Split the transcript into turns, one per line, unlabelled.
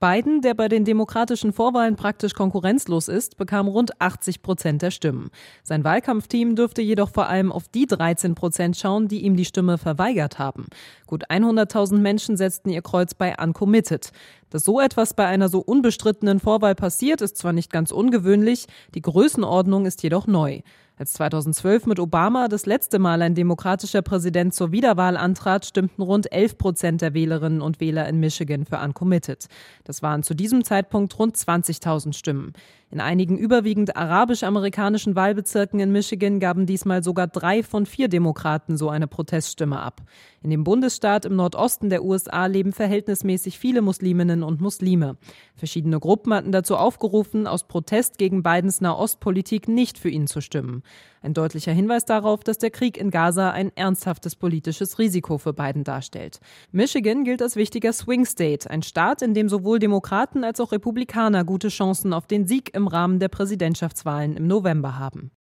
Biden, der bei den demokratischen Vorwahlen praktisch konkurrenzlos ist, bekam rund 80 Prozent der Stimmen. Sein Wahlkampfteam dürfte jedoch vor allem auf die 13 Prozent schauen, die ihm die Stimme verweigert haben. Gut 100.000 Menschen setzten ihr Kreuz bei Uncommitted. Dass so etwas bei einer so unbestrittenen Vorwahl passiert, ist zwar nicht ganz ungewöhnlich, die Größenordnung ist jedoch neu. Als 2012 mit Obama das letzte Mal ein demokratischer Präsident zur Wiederwahl antrat, stimmten rund 11 Prozent der Wählerinnen und Wähler in Michigan für Uncommitted. Das waren zu diesem Zeitpunkt rund 20.000 Stimmen. In einigen überwiegend arabisch-amerikanischen Wahlbezirken in Michigan gaben diesmal sogar drei von vier Demokraten so eine Proteststimme ab. In dem Bundesstaat im Nordosten der USA leben verhältnismäßig viele Musliminnen und Muslime. Verschiedene Gruppen hatten dazu aufgerufen, aus Protest gegen Bidens Nahostpolitik nicht für ihn zu stimmen. Ein deutlicher Hinweis darauf, dass der Krieg in Gaza ein ernsthaftes politisches Risiko für Biden darstellt. Michigan gilt als wichtiger Swing State, ein Staat, in dem sowohl Demokraten als auch Republikaner gute Chancen auf den Sieg im Rahmen der Präsidentschaftswahlen im November haben.